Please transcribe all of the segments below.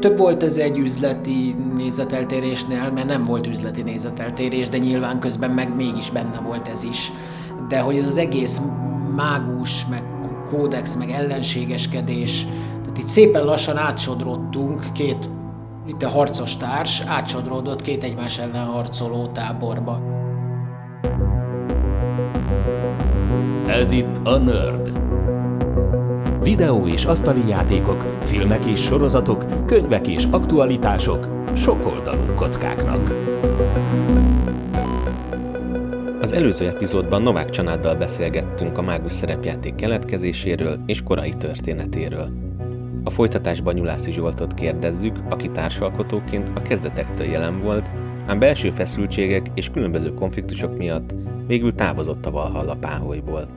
Több volt ez egy üzleti nézeteltérésnél, mert nem volt üzleti nézeteltérés, de nyilván közben meg mégis benne volt ez is. De hogy ez az egész mágus, meg kódex, meg ellenségeskedés, tehát itt szépen lassan átsodrottunk két, itt a harcos társ átsodródott két egymás ellen harcoló táborba. Ez itt a Nerd. Videó és asztali játékok, filmek és sorozatok, könyvek és aktualitások, sokoldalú kockáknak. Az előző epizódban Novák Csanáddal beszélgettünk a mágus szerepjáték keletkezéséről és korai történetéről. A folytatásban Nyulászi Zsoltot kérdezzük, aki társalkotóként a kezdetektől jelen volt, ám belső feszültségek és különböző konfliktusok miatt végül távozott a Valhalla páholyból.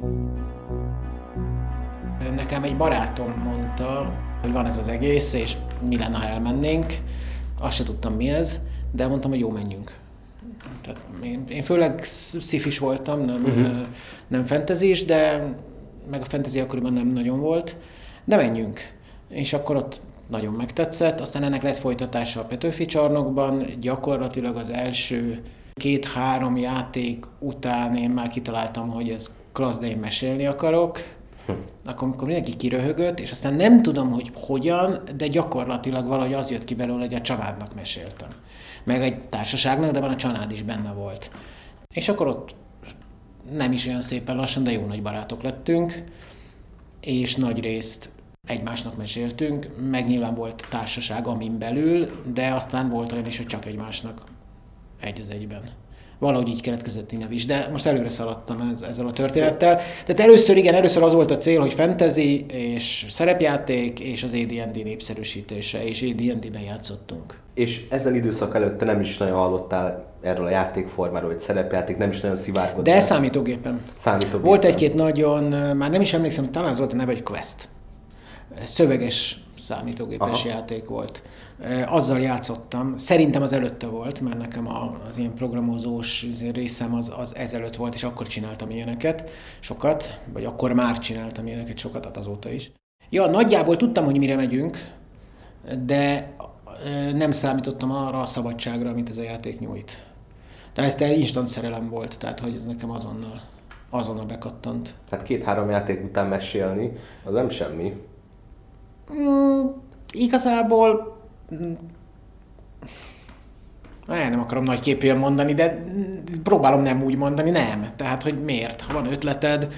Nekem egy barátom mondta, hogy van ez az egész, és mi lenne, ha elmennénk. Azt se tudtam mi ez, de mondtam, hogy jó, menjünk. Tehát én, én főleg szifis voltam, nem, uh-huh. nem fentezis, de meg a fentezi akkoriban nem nagyon volt, de menjünk. És akkor ott nagyon megtetszett, aztán ennek lett folytatása a Petőfi csarnokban, gyakorlatilag az első két-három játék után én már kitaláltam, hogy ez klassz, de én mesélni akarok, akkor, amikor mindenki kiröhögött, és aztán nem tudom, hogy hogyan, de gyakorlatilag valahogy az jött ki belőle, hogy a családnak meséltem. Meg egy társaságnak, de van a család is benne volt. És akkor ott nem is olyan szépen lassan, de jó nagy barátok lettünk, és nagy részt egymásnak meséltünk, meg nyilván volt társaság amin belül, de aztán volt olyan is, hogy csak egymásnak egy az egyben. Valahogy így keletkezett innen is, de most előre szaladtam ez, ezzel a történettel. Tehát először, igen, először az volt a cél, hogy fantasy és szerepjáték és az AD&D népszerűsítése, és AD&D-ben játszottunk. És ezen időszak előtt te nem is nagyon hallottál erről a játékformáról, hogy szerepjáték, nem is nagyon szivárgott. De számítógépen. Számítógépen. Volt egy-két nagyon, már nem is emlékszem, talán az volt a neve, egy Quest szöveges számítógépes Aha. játék volt. Azzal játszottam. Szerintem az előtte volt, mert nekem az ilyen programozós részem az, az ezelőtt volt, és akkor csináltam ilyeneket sokat, vagy akkor már csináltam ilyeneket sokat, hát azóta is. Ja, nagyjából tudtam, hogy mire megyünk, de nem számítottam arra a szabadságra, amit ez a játék nyújt. Tehát ez instant szerelem volt, tehát hogy ez nekem azonnal, azonnal bekattant. Tehát két-három játék után mesélni, az nem semmi. Mm, igazából mm, nem akarom nagy képűen mondani, de próbálom nem úgy mondani, nem. Tehát, hogy miért? Ha van ötleted,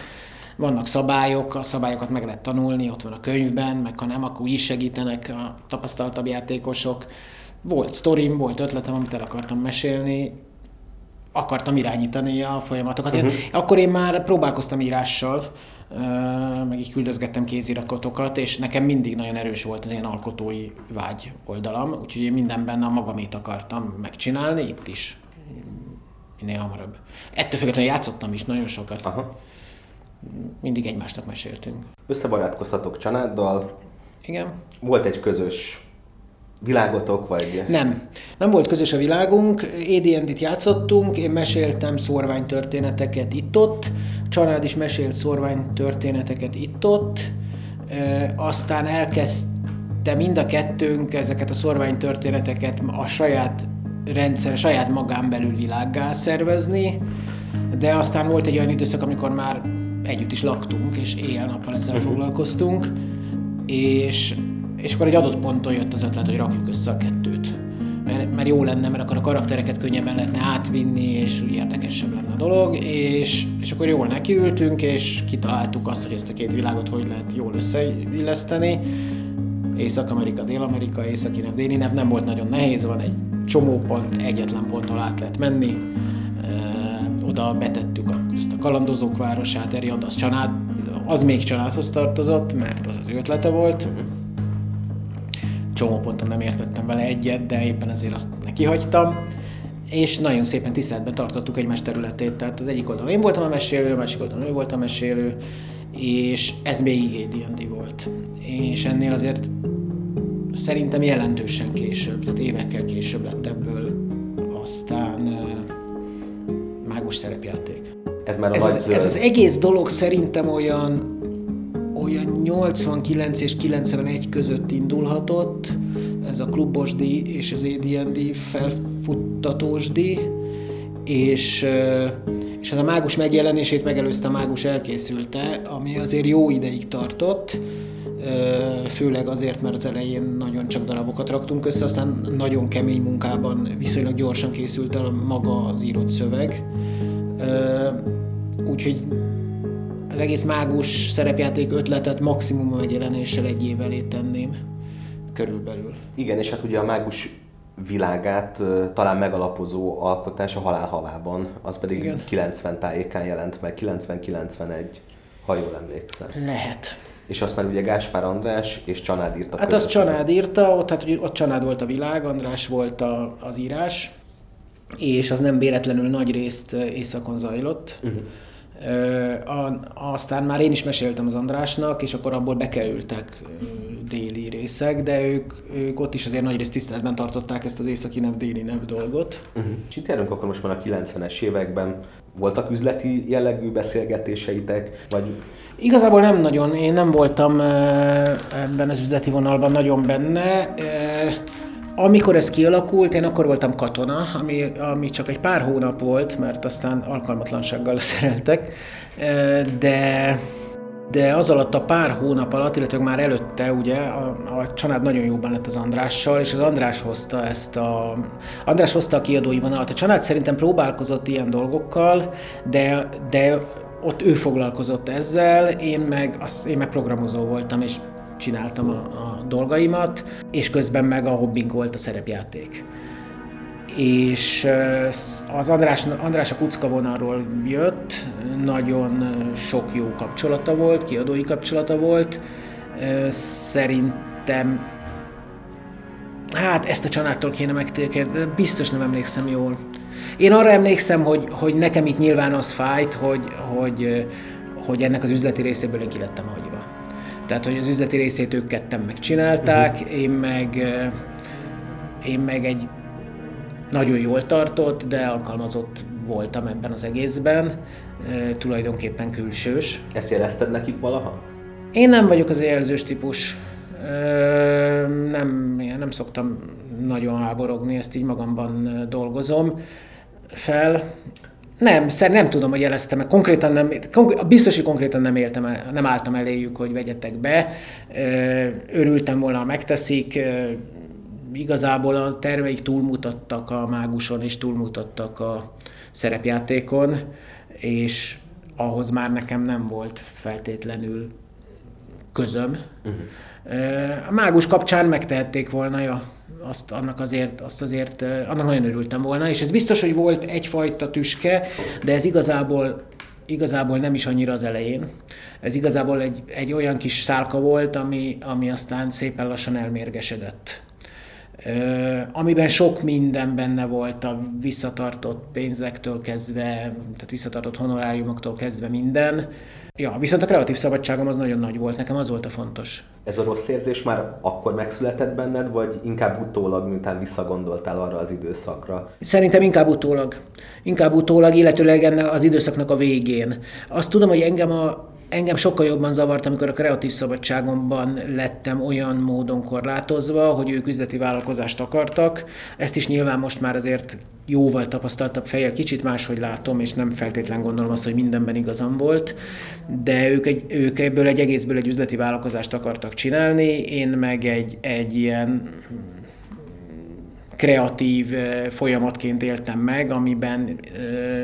vannak szabályok, a szabályokat meg lehet tanulni, ott van a könyvben, meg ha nem, akkor úgy is segítenek a tapasztaltabb játékosok. Volt sztorim, volt ötletem, amit el akartam mesélni, akartam irányítani a folyamatokat. Uh-huh. Akkor én már próbálkoztam írással, meg így küldözgettem kéziratokat, és nekem mindig nagyon erős volt az ilyen alkotói vágy oldalam, úgyhogy én mindenben a magamét akartam megcsinálni, itt is minél hamarabb. Ettől függetlenül játszottam is nagyon sokat. Aha. Mindig egymásnak meséltünk. Összebarátkoztatok családdal. Igen. Volt egy közös világotok, vagy... Nem. Nem volt közös a világunk. AD&D-t játszottunk, én meséltem szorványtörténeteket itt-ott, család is mesélt szorványtörténeteket itt-ott, e, aztán elkezdte mind a kettőnk ezeket a szorványtörténeteket a saját rendszer, a saját magán belül világgá szervezni, de aztán volt egy olyan időszak, amikor már együtt is laktunk, és éjjel-nappal ezzel uh-huh. foglalkoztunk, és és akkor egy adott ponton jött az ötlet, hogy rakjuk össze a kettőt. Mert, mert jó lenne, mert akkor a karaktereket könnyebben lehetne átvinni, és úgy érdekesebb lenne a dolog, és, és akkor jól nekiültünk, és kitaláltuk azt, hogy ezt a két világot hogy lehet jól összeilleszteni. Észak-Amerika, Dél-Amerika, északi nev, déli nev nem volt nagyon nehéz, van egy csomó pont, egyetlen ponttól át lehet menni. Oda betettük a, ezt a kalandozók városát, Eriad, az család, az még családhoz tartozott, mert az az ötlete volt. Csomó ponton nem értettem vele egyet, de éppen ezért azt neki hagytam. És nagyon szépen tiszteletben tartottuk egymás területét. Tehát az egyik oldalon én voltam a mesélő, a másik oldalon ő volt a mesélő, és ez még AD&D volt. És ennél azért szerintem jelentősen később, tehát évekkel később lett ebből aztán uh, mágus szerepjáték. Ez már a ez, az, ez az egész dolog szerintem olyan 89 és 91 között indulhatott, ez a klubosdi és az AD&D felfuttatós és, és ez a mágus megjelenését megelőzte a mágus elkészülte, ami azért jó ideig tartott, főleg azért, mert az elején nagyon csak darabokat raktunk össze, aztán nagyon kemény munkában viszonylag gyorsan készült el maga az írott szöveg. Úgyhogy az egész mágus szerepjáték ötletet maximum megjelenéssel egy év elé tenném körülbelül. Igen, és hát ugye a mágus világát talán megalapozó alkotás a Halál havában, az pedig Igen. 90 tájékán jelent meg, 90-91, ha jól emlékszem. Lehet. És azt már ugye Gáspár András és Csanád írta. Hát azt Csanád írta, ott, hát, ott Csanád volt a világ, András volt a, az írás, és az nem véletlenül nagy részt éjszakon zajlott. Uh-huh aztán már én is meséltem az Andrásnak, és akkor abból bekerültek déli részek, de ők, ők ott is azért nagyrészt tiszteletben tartották ezt az északi nev, déli nev dolgot. Uh-huh. Járunk akkor most már a 90-es években. Voltak üzleti jellegű beszélgetéseitek, vagy... Igazából nem nagyon. Én nem voltam ebben az üzleti vonalban nagyon benne. Amikor ez kialakult, én akkor voltam katona, ami, ami csak egy pár hónap volt, mert aztán alkalmatlansággal szereltek, de de az alatt a pár hónap alatt, illetve már előtte ugye a, a család nagyon jóban lett az Andrással, és az András hozta ezt a... András hozta a kiadói vonalat. A család szerintem próbálkozott ilyen dolgokkal, de, de ott ő foglalkozott ezzel, én meg, az, én meg programozó voltam, és csináltam a, a dolgaimat, és közben meg a hobbink volt a szerepjáték. És az András, András a Kucka vonalról jött, nagyon sok jó kapcsolata volt, kiadói kapcsolata volt. Szerintem Hát ezt a családtól kéne megtérkérni, biztos nem emlékszem jól. Én arra emlékszem, hogy, hogy nekem itt nyilván az fájt, hogy, hogy, hogy ennek az üzleti részéből én ki lettem hagyva. Tehát, hogy az üzleti részét ők ketten megcsinálták, uh-huh. én meg én meg egy nagyon jól tartott, de alkalmazott voltam ebben az egészben, tulajdonképpen külsős. Ezt jelezted nekik valaha? Én nem vagyok az jelzős típus. Nem, nem szoktam nagyon háborogni, ezt így magamban dolgozom fel. Nem, szerintem nem tudom, hogy jeleztem meg. Konkrétan nem, konkrét, biztos, hogy konkrétan nem, éltem, nem álltam eléjük, hogy vegyetek be. Örültem volna, ha megteszik. Igazából a terveik túlmutattak a máguson, és túlmutattak a szerepjátékon, és ahhoz már nekem nem volt feltétlenül közöm. Uh-huh. A mágus kapcsán megtehették volna, ja azt, annak azért, azt azért, annak nagyon örültem volna, és ez biztos, hogy volt egyfajta tüske, de ez igazából igazából nem is annyira az elején. Ez igazából egy, egy olyan kis szálka volt, ami, ami aztán szépen lassan elmérgesedett. amiben sok minden benne volt, a visszatartott pénzektől kezdve, tehát visszatartott honoráriumoktól kezdve minden. Ja, viszont a kreatív szabadságom az nagyon nagy volt, nekem az volt a fontos. Ez a rossz érzés már akkor megszületett benned, vagy inkább utólag, miután visszagondoltál arra az időszakra? Szerintem inkább utólag. Inkább utólag, illetőleg ennek az időszaknak a végén. Azt tudom, hogy engem a engem sokkal jobban zavart, amikor a kreatív szabadságomban lettem olyan módon korlátozva, hogy ők üzleti vállalkozást akartak. Ezt is nyilván most már azért jóval tapasztaltabb fejjel kicsit máshogy látom, és nem feltétlen gondolom azt, hogy mindenben igazam volt, de ők, egy, ők ebből egy egészből egy üzleti vállalkozást akartak csinálni, én meg egy, egy ilyen kreatív folyamatként éltem meg, amiben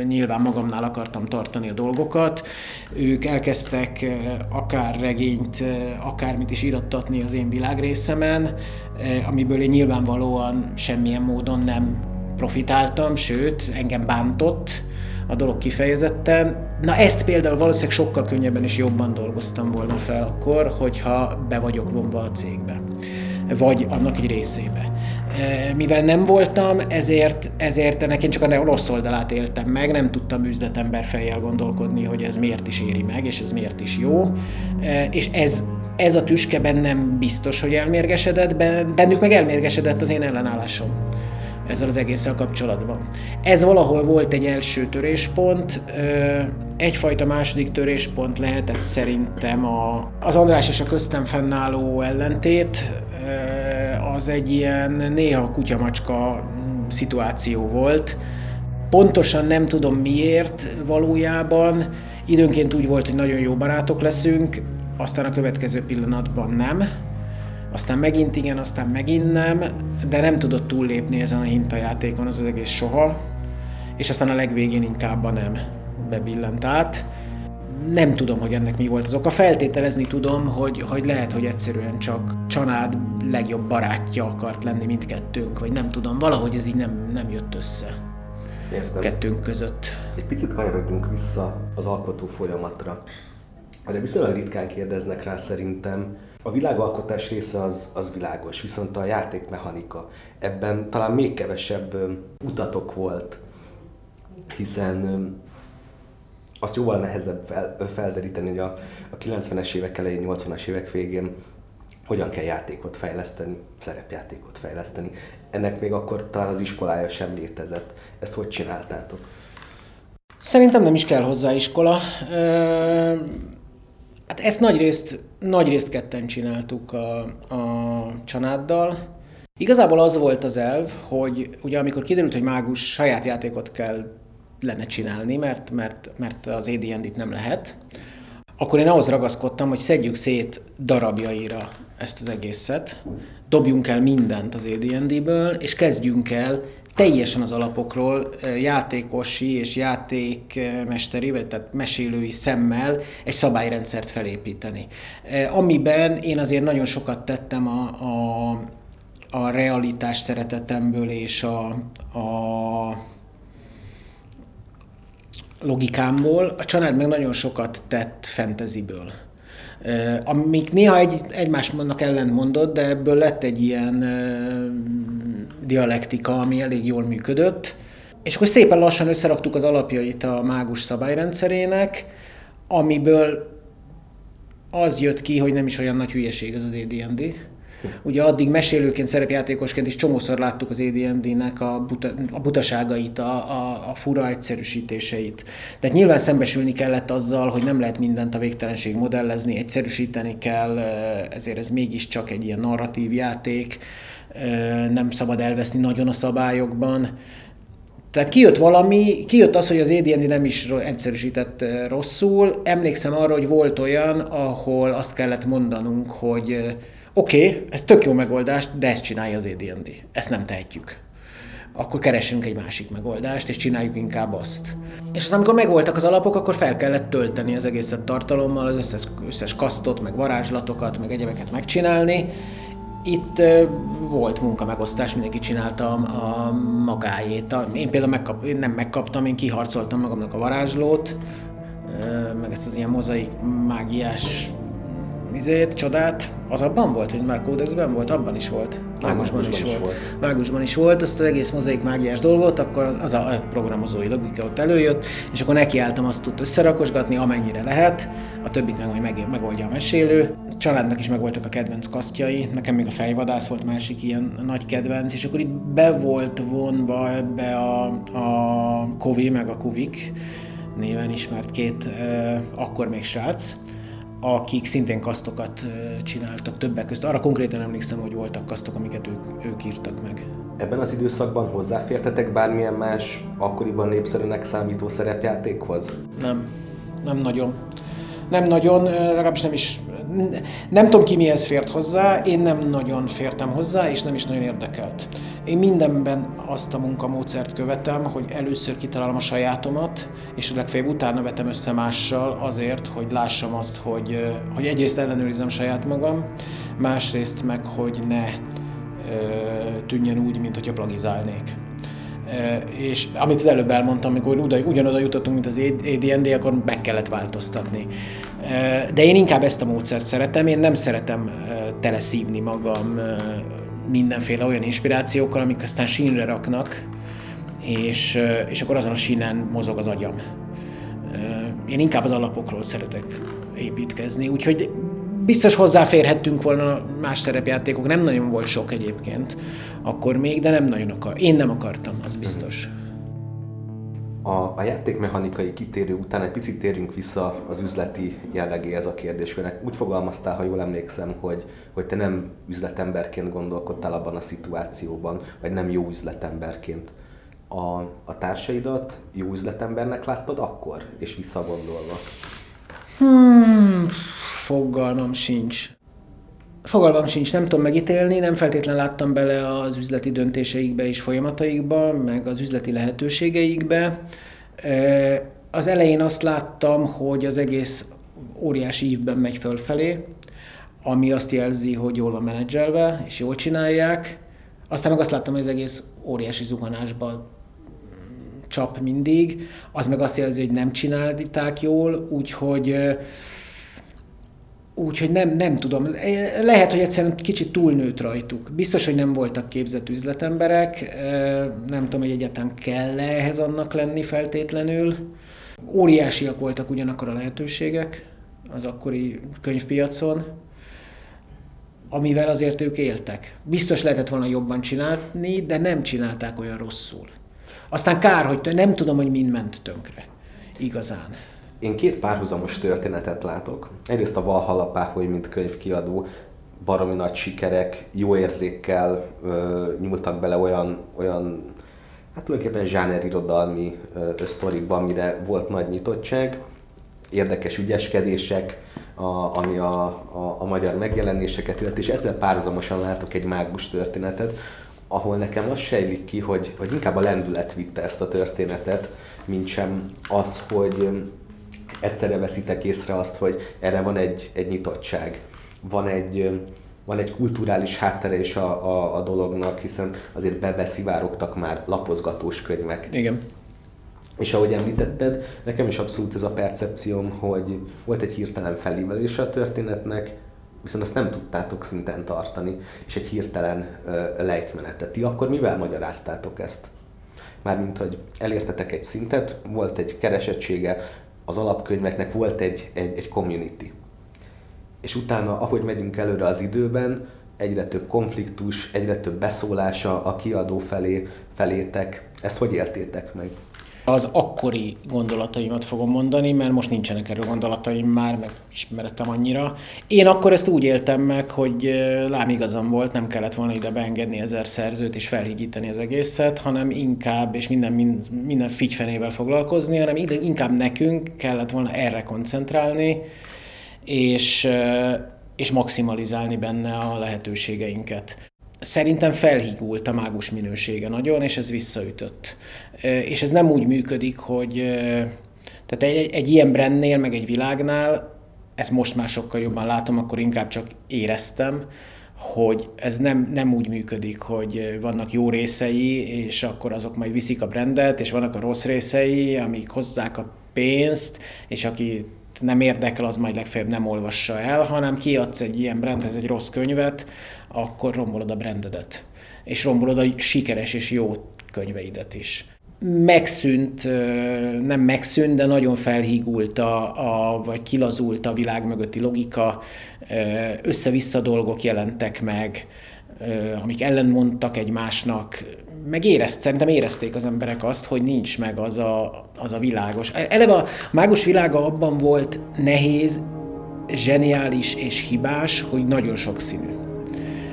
nyilván magamnál akartam tartani a dolgokat. Ők elkezdtek akár regényt, akármit is irattatni az én világrészemen, amiből én nyilvánvalóan semmilyen módon nem profitáltam, sőt, engem bántott a dolog kifejezetten. Na ezt például valószínűleg sokkal könnyebben és jobban dolgoztam volna fel akkor, hogyha be vagyok vonva a cégbe vagy annak egy részébe. Mivel nem voltam, ezért, ezért ennek én csak a rossz oldalát éltem meg, nem tudtam üzletember fejjel gondolkodni, hogy ez miért is éri meg, és ez miért is jó. És ez, ez a tüske bennem biztos, hogy elmérgesedett, bennük meg elmérgesedett az én ellenállásom ezzel az egésszel kapcsolatban. Ez valahol volt egy első töréspont, egyfajta második töréspont lehetett szerintem a, az András és a köztem fennálló ellentét, az egy ilyen néha kutyamacska szituáció volt. Pontosan nem tudom miért valójában. Időnként úgy volt, hogy nagyon jó barátok leszünk, aztán a következő pillanatban nem. Aztán megint igen, aztán megint nem, de nem tudott túllépni ezen a hintajátékon az, az egész soha. És aztán a legvégén inkább a nem bebillent át. Nem tudom, hogy ennek mi volt az oka. Feltételezni tudom, hogy, hogy lehet, hogy egyszerűen csak család legjobb barátja akart lenni mindkettőnk, vagy nem tudom, valahogy ez így nem, nem jött össze. Értem. kettőnk között. Egy picit kanyarodjunk vissza az alkotó folyamatra. De viszonylag ritkán kérdeznek rá szerintem. A világalkotás része az, az világos, viszont a játékmechanika, ebben talán még kevesebb utatok volt, hiszen azt jóval nehezebb fel, felderíteni, hogy a, a 90-es évek elején, 80-as évek végén hogyan kell játékot fejleszteni, szerepjátékot fejleszteni. Ennek még akkor talán az iskolája sem létezett. Ezt hogy csináltátok? Szerintem nem is kell hozzá iskola. Hát ezt nagyrészt, nagyrészt ketten csináltuk a, a családdal. Igazából az volt az elv, hogy ugye amikor kiderült, hogy mágus saját játékot kell lenne csinálni, mert, mert, mert az AD&D-t nem lehet, akkor én ahhoz ragaszkodtam, hogy szedjük szét darabjaira ezt az egészet, dobjunk el mindent az AD&D-ből, és kezdjünk el teljesen az alapokról játékosi és játékmesteri, vagy tehát mesélői szemmel egy szabályrendszert felépíteni. Amiben én azért nagyon sokat tettem a, a, a realitás szeretetemből és a, a logikámból, a család meg nagyon sokat tett fenteziből. Amik néha egy, egymásnak ellent mondott, de ebből lett egy ilyen dialektika, ami elég jól működött. És akkor szépen lassan összeraktuk az alapjait a mágus szabályrendszerének, amiből az jött ki, hogy nem is olyan nagy hülyeség ez az AD&D. Ugye addig mesélőként, szerepjátékosként is csomószor láttuk az AD&D-nek a, buta, a butaságait, a, a, a fura egyszerűsítéseit. Tehát nyilván szembesülni kellett azzal, hogy nem lehet mindent a végtelenség modellezni, egyszerűsíteni kell, ezért ez mégiscsak egy ilyen narratív játék, nem szabad elveszni nagyon a szabályokban. Tehát kijött valami, kijött az, hogy az AD&D nem is egyszerűsített rosszul. Emlékszem arra, hogy volt olyan, ahol azt kellett mondanunk, hogy oké, okay, ez tök jó megoldás, de ezt csinálja az AD&D. Ezt nem tehetjük. Akkor keresünk egy másik megoldást, és csináljuk inkább azt. És aztán, amikor megvoltak az alapok, akkor fel kellett tölteni az egészet tartalommal, az összes, összes kasztot, meg varázslatokat, meg egyebeket megcsinálni. Itt volt munkamegosztás, mindenki csinálta a magáét. Én például megkap, én nem megkaptam, én kiharcoltam magamnak a varázslót, meg ezt az ilyen mozaik mágiás izét, csodát, az abban volt, hogy már kódexben volt? Abban is volt. Mágusban is, is volt. volt. Mágusban is volt, azt az egész mozaik mágiás dolgot, akkor az a programozói logika ott előjött, és akkor nekiálltam azt tud összerakosgatni, amennyire lehet, a többit meg majd megoldja a mesélő. A családnak is megvoltak a kedvenc kasztjai, nekem még a fejvadász volt másik ilyen nagy kedvenc, és akkor itt be volt vonva ebbe a, a Kovi meg a Kuvik néven ismert két eh, akkor még srác, akik szintén kasztokat csináltak többek között. Arra konkrétan emlékszem, hogy voltak kasztok, amiket ők, ők írtak meg. Ebben az időszakban hozzáfértetek bármilyen más akkoriban népszerűnek számító szerepjátékhoz? Nem, nem nagyon. Nem nagyon, legalábbis nem is nem tudom ki mihez fért hozzá, én nem nagyon fértem hozzá, és nem is nagyon érdekelt. Én mindenben azt a munkamódszert követem, hogy először kitalálom a sajátomat, és legfeljebb utána vetem össze mással azért, hogy lássam azt, hogy, hogy egyrészt ellenőrizem saját magam, másrészt meg, hogy ne tűnjen úgy, mint hogyha plagizálnék. És amit az előbb elmondtam, amikor ugyanoda jutottunk, mint az AD&D, akkor meg kellett változtatni. De én inkább ezt a módszert szeretem, én nem szeretem teleszívni magam mindenféle olyan inspirációkkal, amik aztán sínre raknak, és, és akkor azon a sínen mozog az agyam. Én inkább az alapokról szeretek építkezni, úgyhogy biztos hozzáférhettünk volna más szerepjátékok, nem nagyon volt sok egyébként akkor még, de nem nagyon akar. Én nem akartam, az biztos. A, a játékmechanikai kitérő után egy picit térjünk vissza az üzleti jellegéhez a kérdéskörnek. Úgy fogalmaztál, ha jól emlékszem, hogy, hogy te nem üzletemberként gondolkodtál abban a szituációban, vagy nem jó üzletemberként. A, a társaidat jó üzletembernek láttad akkor, és visszagondolva? Hmm, fogalmam sincs. Fogalmam sincs, nem tudom megítélni, nem feltétlen láttam bele az üzleti döntéseikbe és folyamataikba, meg az üzleti lehetőségeikbe. Az elején azt láttam, hogy az egész óriási ívben megy fölfelé, ami azt jelzi, hogy jól van menedzselve, és jól csinálják. Aztán meg azt láttam, hogy az egész óriási zuhanásba csap mindig, az meg azt jelzi, hogy nem csinálták jól, úgyhogy Úgyhogy nem, nem tudom. Lehet, hogy egyszerűen kicsit túlnőtt rajtuk. Biztos, hogy nem voltak képzett üzletemberek. Nem tudom, hogy egyáltalán kell -e ehhez annak lenni feltétlenül. Óriásiak voltak ugyanakkor a lehetőségek az akkori könyvpiacon, amivel azért ők éltek. Biztos lehetett volna jobban csinálni, de nem csinálták olyan rosszul. Aztán kár, hogy nem tudom, hogy mind ment tönkre. Igazán. Én két párhuzamos történetet látok. Egyrészt a Valhalla Páholy, mint könyvkiadó, baromi nagy sikerek, jó érzékkel ö, nyúltak bele olyan, olyan hát tulajdonképpen zsánerirodalmi sztorikba, amire volt nagy nyitottság, érdekes ügyeskedések, a, ami a, a, a magyar megjelenéseket illeti, és ezzel párhuzamosan látok egy mágus történetet, ahol nekem az sejlik ki, hogy, hogy inkább a lendület vitte ezt a történetet, mint sem az, hogy egyszerre veszitek észre azt, hogy erre van egy, egy nyitottság, van egy, van egy kulturális háttere is a, a, a dolognak, hiszen azért bebeszivárogtak már lapozgatós könyvek. Igen. És ahogy említetted, nekem is abszolút ez a percepcióm, hogy volt egy hirtelen felívelése a történetnek, viszont azt nem tudtátok szinten tartani, és egy hirtelen uh, lejtmenetet. Ti akkor mivel magyaráztátok ezt? Mármint, hogy elértetek egy szintet, volt egy keresettsége, az alapkönyveknek volt egy, egy, egy community. És utána, ahogy megyünk előre az időben, egyre több konfliktus, egyre több beszólása a kiadó felé, felétek. Ezt hogy éltétek meg? Az akkori gondolataimat fogom mondani, mert most nincsenek erről gondolataim már, meg ismeretem annyira. Én akkor ezt úgy éltem meg, hogy lám igazam volt, nem kellett volna ide beengedni ezer szerzőt és felhígítani az egészet, hanem inkább, és minden, minden figyfenével foglalkozni, hanem inkább nekünk kellett volna erre koncentrálni, és, és maximalizálni benne a lehetőségeinket szerintem felhígult a mágus minősége nagyon, és ez visszaütött. És ez nem úgy működik, hogy tehát egy, egy ilyen brandnél, meg egy világnál, ezt most már sokkal jobban látom, akkor inkább csak éreztem, hogy ez nem, nem úgy működik, hogy vannak jó részei, és akkor azok majd viszik a brandet, és vannak a rossz részei, amik hozzák a pénzt, és aki nem érdekel, az majd legfeljebb nem olvassa el, hanem kiadsz egy ilyen brandhez egy rossz könyvet, akkor rombolod a brandedet. És rombolod a sikeres és jó könyveidet is. Megszűnt, nem megszűnt, de nagyon felhígult, a, a, vagy kilazult a világ mögötti logika, össze-vissza dolgok jelentek meg, amik ellenmondtak egymásnak, meg érezt, szerintem érezték az emberek azt, hogy nincs meg az a, az a világos. Eleve a mágus világa abban volt nehéz, zseniális és hibás, hogy nagyon sokszínű.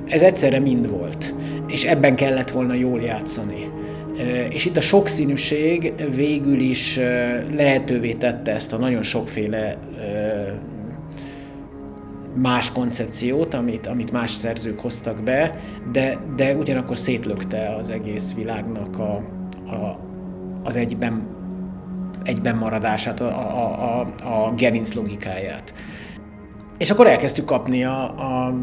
Ez egyszerre mind volt, és ebben kellett volna jól játszani. És itt a sokszínűség végül is lehetővé tette ezt a nagyon sokféle más koncepciót, amit, amit más szerzők hoztak be, de, de ugyanakkor szétlökte az egész világnak a, a, az egyben, egyben maradását, a, a, a, a gerinc logikáját. És akkor elkezdtük kapni a, a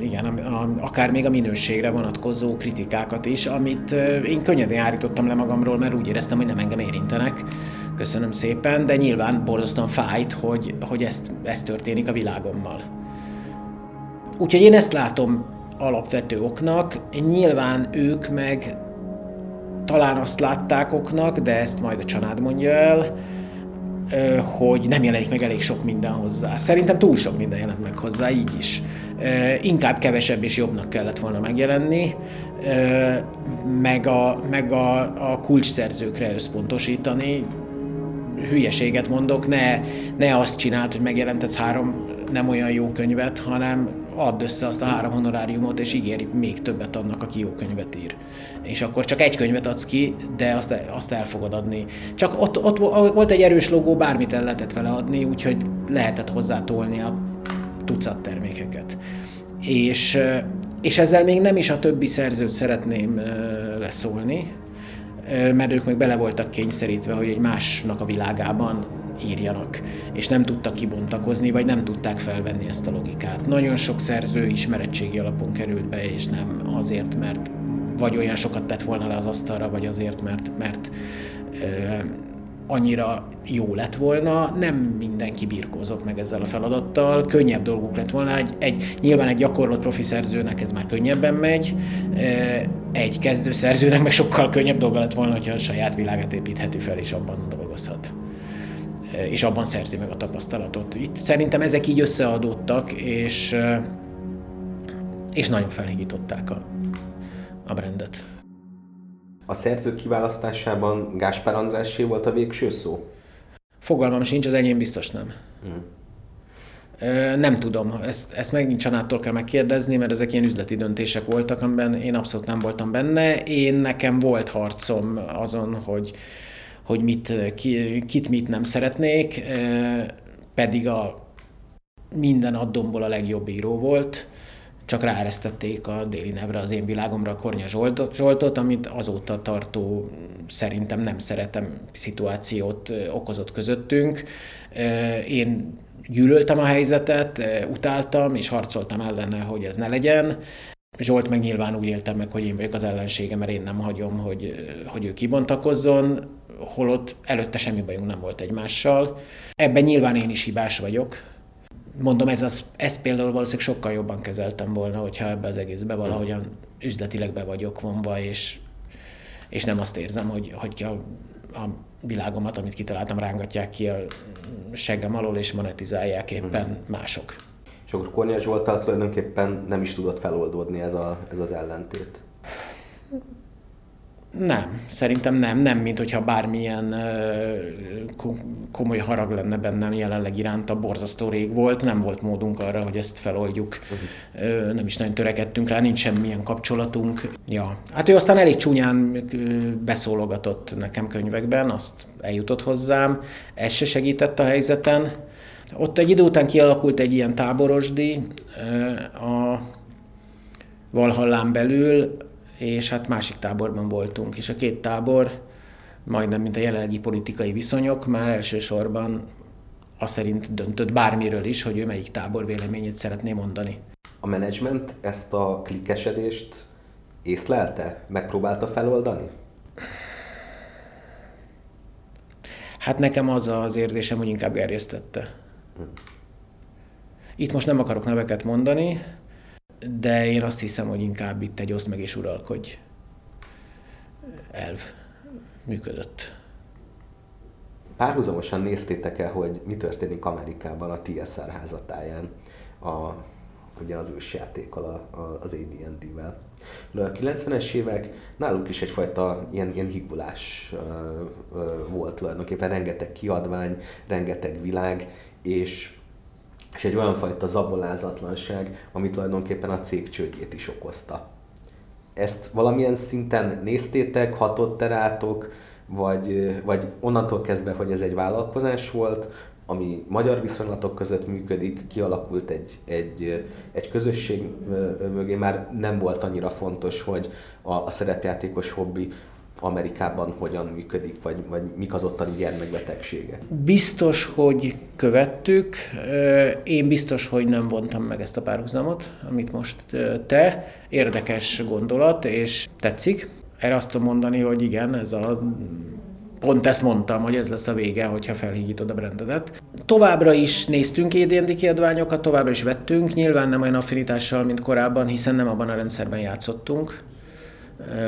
igen, a, a, akár még a minőségre vonatkozó kritikákat is, amit én könnyedén állítottam le magamról, mert úgy éreztem, hogy nem engem érintenek. Köszönöm szépen, de nyilván borzasztóan fájt, hogy, hogy ezt, ez történik a világommal. Úgyhogy én ezt látom alapvető oknak. Nyilván ők meg talán azt látták oknak, de ezt majd a család mondja el, hogy nem jelenik meg elég sok minden hozzá. Szerintem túl sok minden jelent meg hozzá, így is. Inkább kevesebb és jobbnak kellett volna megjelenni. meg a, meg a, a kulcsszerzőkre összpontosítani. Hülyeséget mondok, ne, ne azt csináld, hogy megjelentetsz három nem olyan jó könyvet, hanem add össze azt a három honoráriumot, és ígéri még többet annak, aki jó könyvet ír. És akkor csak egy könyvet adsz ki, de azt, azt el fogod adni. Csak ott, ott volt egy erős logó, bármit el lehetett vele adni, úgyhogy lehetett hozzátolni a tucat termékeket. És, és ezzel még nem is a többi szerzőt szeretném leszólni, mert ők meg bele voltak kényszerítve, hogy egy másnak a világában írjanak, és nem tudtak kibontakozni, vagy nem tudták felvenni ezt a logikát. Nagyon sok szerző ismerettségi alapon került be, és nem azért, mert vagy olyan sokat tett volna le az asztalra, vagy azért, mert, mert ö, annyira jó lett volna, nem mindenki birkózott meg ezzel a feladattal, könnyebb dolguk lett volna, egy, egy nyilván egy gyakorlott profi szerzőnek ez már könnyebben megy, egy kezdő szerzőnek meg sokkal könnyebb dolga lett volna, hogyha a saját világát építheti fel, és abban dolgozhat és abban szerzi meg a tapasztalatot. Itt szerintem ezek így összeadódtak, és, és nagyon felhígították a, a brandet. A szerző kiválasztásában Gáspár Andrássé volt a végső szó? Fogalmam sincs, az enyém biztos nem. Hmm. Nem tudom, ezt, ezt megint Csanától kell megkérdezni, mert ezek ilyen üzleti döntések voltak, amiben én abszolút nem voltam benne. Én nekem volt harcom azon, hogy, hogy mit, ki, kit mit nem szeretnék, pedig a minden addomból a legjobb író volt, csak ráeresztették a déli nevre, az én világomra Kornya Zsoltot, Zsoltot, amit azóta tartó szerintem nem szeretem szituációt okozott közöttünk. Én gyűlöltem a helyzetet, utáltam és harcoltam ellene, hogy ez ne legyen. Zsolt meg nyilván úgy éltem meg, hogy én vagyok az ellensége, mert én nem hagyom, hogy, hogy ő kibontakozzon holott előtte semmi bajunk nem volt egymással. Ebben nyilván én is hibás vagyok. Mondom, ez, az, ezt például valószínűleg sokkal jobban kezeltem volna, hogyha ebbe az egészbe valahogyan üzletileg be vagyok vonva, és, és nem azt érzem, hogy, hogy a, a világomat, amit kitaláltam, rángatják ki a seggem alól, és monetizálják éppen hmm. mások. És akkor Kornél Zsoltal tulajdonképpen nem is tudott feloldódni ez, a, ez az ellentét. Nem, szerintem nem, nem, mint hogyha bármilyen komoly harag lenne bennem jelenleg iránta, borzasztó rég volt, nem volt módunk arra, hogy ezt feloldjuk, nem is nagyon törekedtünk rá, nincs semmilyen kapcsolatunk. Ja. Hát ő aztán elég csúnyán beszólogatott nekem könyvekben, azt eljutott hozzám, ez se segített a helyzeten. Ott egy idő után kialakult egy ilyen táborosdi a Valhallán belül, és hát másik táborban voltunk, és a két tábor majdnem, mint a jelenlegi politikai viszonyok, már elsősorban azt szerint döntött bármiről is, hogy ő melyik tábor véleményét szeretné mondani. A menedzsment ezt a klikkesedést észlelte? Megpróbálta feloldani? Hát nekem az az érzésem, hogy inkább gerjesztette. Hm. Itt most nem akarok neveket mondani, de én azt hiszem, hogy inkább itt egy oszd meg és uralkodj elv működött. Párhuzamosan néztétek el, hogy mi történik Amerikában a TSR házatáján, a, ugye az ősjátékkal, a, a, az AD&D-vel. A 90-es évek náluk is egyfajta ilyen, ilyen higulás uh, uh, volt tulajdonképpen, rengeteg kiadvány, rengeteg világ, és és egy olyan fajta zabolázatlanság, ami tulajdonképpen a cég csődjét is okozta. Ezt valamilyen szinten néztétek, hatott rátok, vagy, vagy onnantól kezdve, hogy ez egy vállalkozás volt, ami magyar viszonylatok között működik, kialakult egy, egy, egy közösség mögé, már nem volt annyira fontos, hogy a, a szerepjátékos hobbi Amerikában hogyan működik, vagy, vagy mik az ottani gyermekbetegségek? Biztos, hogy követtük. Én biztos, hogy nem vontam meg ezt a párhuzamot, amit most te. Érdekes gondolat, és tetszik. Erre azt tudom mondani, hogy igen, ez a pont ezt mondtam, hogy ez lesz a vége, hogyha felhígítod a brandedet. Továbbra is néztünk ED&D kiadványokat, továbbra is vettünk, nyilván nem olyan affinitással, mint korábban, hiszen nem abban a rendszerben játszottunk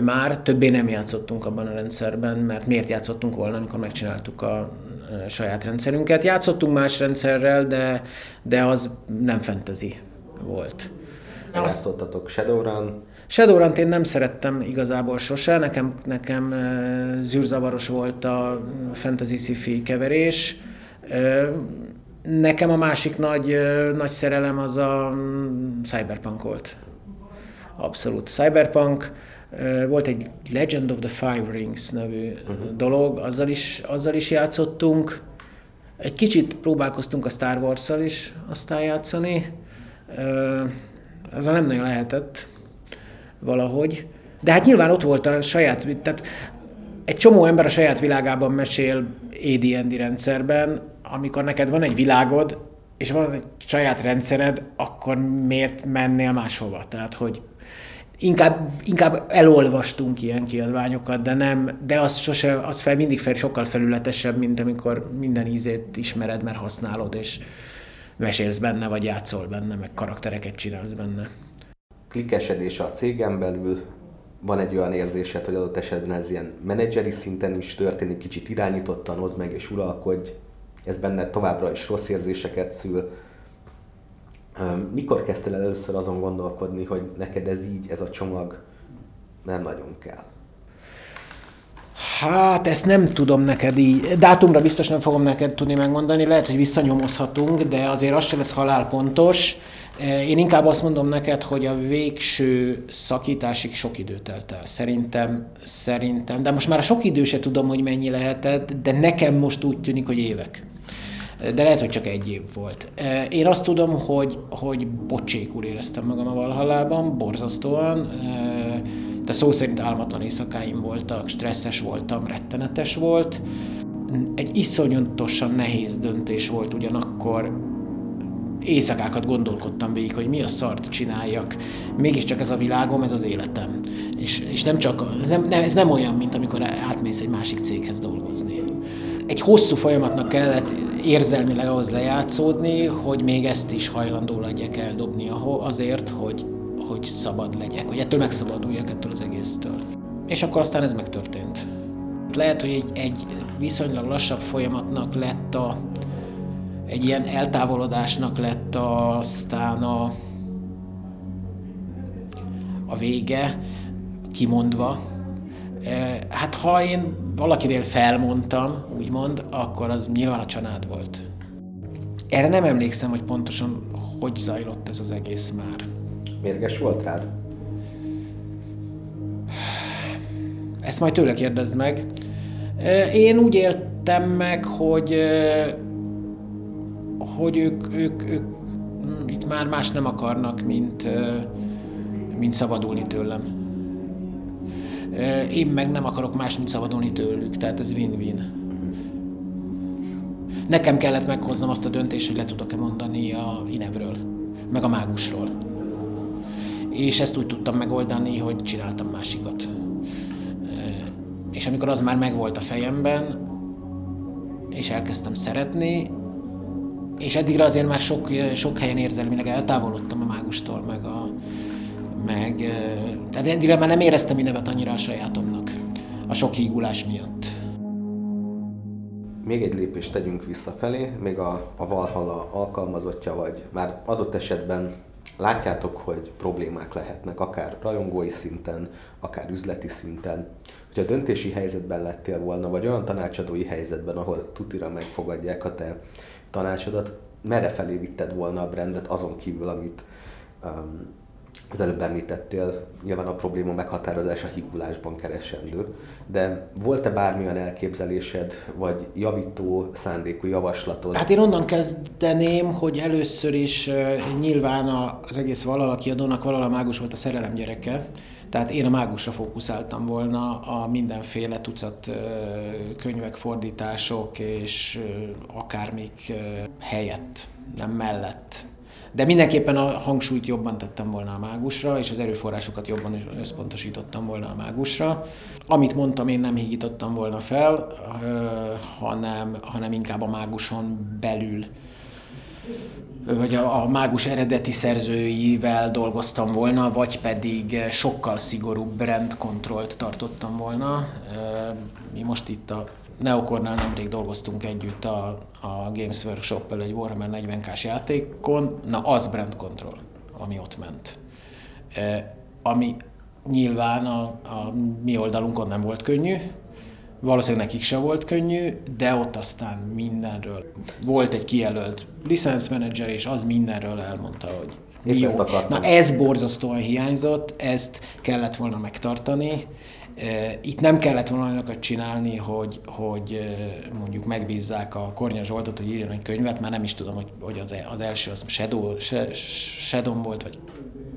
már többé nem játszottunk abban a rendszerben, mert miért játszottunk volna, amikor megcsináltuk a saját rendszerünket. Játszottunk más rendszerrel, de, de az nem fantasy volt. Játszottatok Shadowrun? Shadowrun-t én nem szerettem igazából sose, nekem, nekem zűrzavaros volt a fantasy sci keverés. Nekem a másik nagy, nagy szerelem az a mm, Cyberpunk volt. Abszolút. Cyberpunk, volt egy Legend of the Five Rings nevű uh-huh. dolog, azzal is, azzal is játszottunk. Egy kicsit próbálkoztunk a Star Wars-szal is aztán játszani. Azzal nem nagyon lehetett valahogy. De hát nyilván ott volt a saját, tehát egy csomó ember a saját világában mesél AD&D rendszerben, amikor neked van egy világod, és van egy saját rendszered, akkor miért mennél máshova? Tehát, hogy inkább, inkább elolvastunk ilyen kiadványokat, de nem, de az sose, az fel, mindig fel, sokkal felületesebb, mint amikor minden ízét ismered, mert használod, és mesélsz benne, vagy játszol benne, meg karaktereket csinálsz benne. Klikkesedés a cégen belül, van egy olyan érzésed, hogy adott esetben ez ilyen menedzseri szinten is történik, kicsit irányítottan hoz meg és uralkodj, ez benne továbbra is rossz érzéseket szül. Mikor kezdtél el először azon gondolkodni, hogy neked ez így, ez a csomag nem nagyon kell? Hát ezt nem tudom neked így, dátumra biztos nem fogom neked tudni megmondani, lehet, hogy visszanyomozhatunk, de azért az sem lesz halálpontos. Én inkább azt mondom neked, hogy a végső szakításig sok idő telt el. Szerintem, szerintem, de most már a sok idő se tudom, hogy mennyi lehetett, de nekem most úgy tűnik, hogy évek de lehet, hogy csak egy év volt. Én azt tudom, hogy, hogy bocsékul éreztem magam a Valhallában, borzasztóan, de szó szerint álmatlan éjszakáim voltak, stresszes voltam, rettenetes volt. Egy iszonyatosan nehéz döntés volt ugyanakkor, éjszakákat gondolkodtam végig, hogy mi a szart csináljak. Mégiscsak ez a világom, ez az életem. És, és nem csak, ez nem, ez nem olyan, mint amikor átmész egy másik céghez dolgozni. Egy hosszú folyamatnak kellett érzelmileg ahhoz lejátszódni, hogy még ezt is hajlandó legyek eldobni azért, hogy, hogy szabad legyek, hogy ettől megszabaduljak ettől az egésztől. És akkor aztán ez megtörtént. Lehet, hogy egy, egy viszonylag lassabb folyamatnak lett a, egy ilyen eltávolodásnak lett aztán a, a vége, kimondva. Hát ha én valakinél felmondtam, úgymond, akkor az nyilván a család volt. Erre nem emlékszem, hogy pontosan hogy zajlott ez az egész már. Mérges volt rád? Ezt majd tőle kérdezd meg. Én úgy éltem meg, hogy hogy ők, ők, ők itt már más nem akarnak, mint, mint szabadulni tőlem. Én meg nem akarok más, mint szabadulni tőlük, tehát ez win-win. Nekem kellett meghoznom azt a döntést, hogy le tudok-e mondani a Inevről, meg a mágusról. És ezt úgy tudtam megoldani, hogy csináltam másikat. És amikor az már megvolt a fejemben, és elkezdtem szeretni, és eddigre azért már sok, sok helyen érzelmileg eltávolodtam a mágustól, meg a, meg, tehát eddigre már nem éreztem nevet annyira a sajátomnak, a sok hígulás miatt. Még egy lépést tegyünk visszafelé, még a, a Valhalla alkalmazottja vagy, már adott esetben látjátok, hogy problémák lehetnek, akár rajongói szinten, akár üzleti szinten. Hogyha döntési helyzetben lettél volna, vagy olyan tanácsadói helyzetben, ahol tutira megfogadják a te tanácsodat, merre felé vitted volna a brandet azon kívül, amit um, az előbb említettél, nyilván a probléma meghatározása higulásban keresendő, de volt-e bármilyen elképzelésed, vagy javító szándékú javaslatod? Hát én onnan kezdeném, hogy először is nyilván az egész Valala kiadónak Valala Mágus volt a szerelem gyereke, tehát én a mágusra fókuszáltam volna a mindenféle tucat könyvek, fordítások és akármik helyett, nem mellett. De mindenképpen a hangsúlyt jobban tettem volna a mágusra, és az erőforrásokat jobban összpontosítottam volna a mágusra. Amit mondtam, én nem hígítottam volna fel, hanem, hanem inkább a máguson belül vagy a, a mágus eredeti szerzőivel dolgoztam volna, vagy pedig sokkal szigorúbb brand kontrollt tartottam volna. Mi most itt a Neokornál nemrég dolgoztunk együtt a, a Games workshop egy Warhammer 40k játékon, na az brand control, ami ott ment. Ami nyilván a, a mi oldalunkon nem volt könnyű, valószínűleg nekik se volt könnyű, de ott aztán mindenről volt egy kijelölt licenszmenedzser, és az mindenről elmondta, hogy mi jó. Na ez borzasztóan hiányzott, ezt kellett volna megtartani, itt nem kellett volna olyanokat csinálni, hogy, hogy mondjuk megbízzák a Kornya Zsoltot, hogy írjon egy könyvet, már nem is tudom, hogy, hogy az, az első az Shadow, Shadow volt, vagy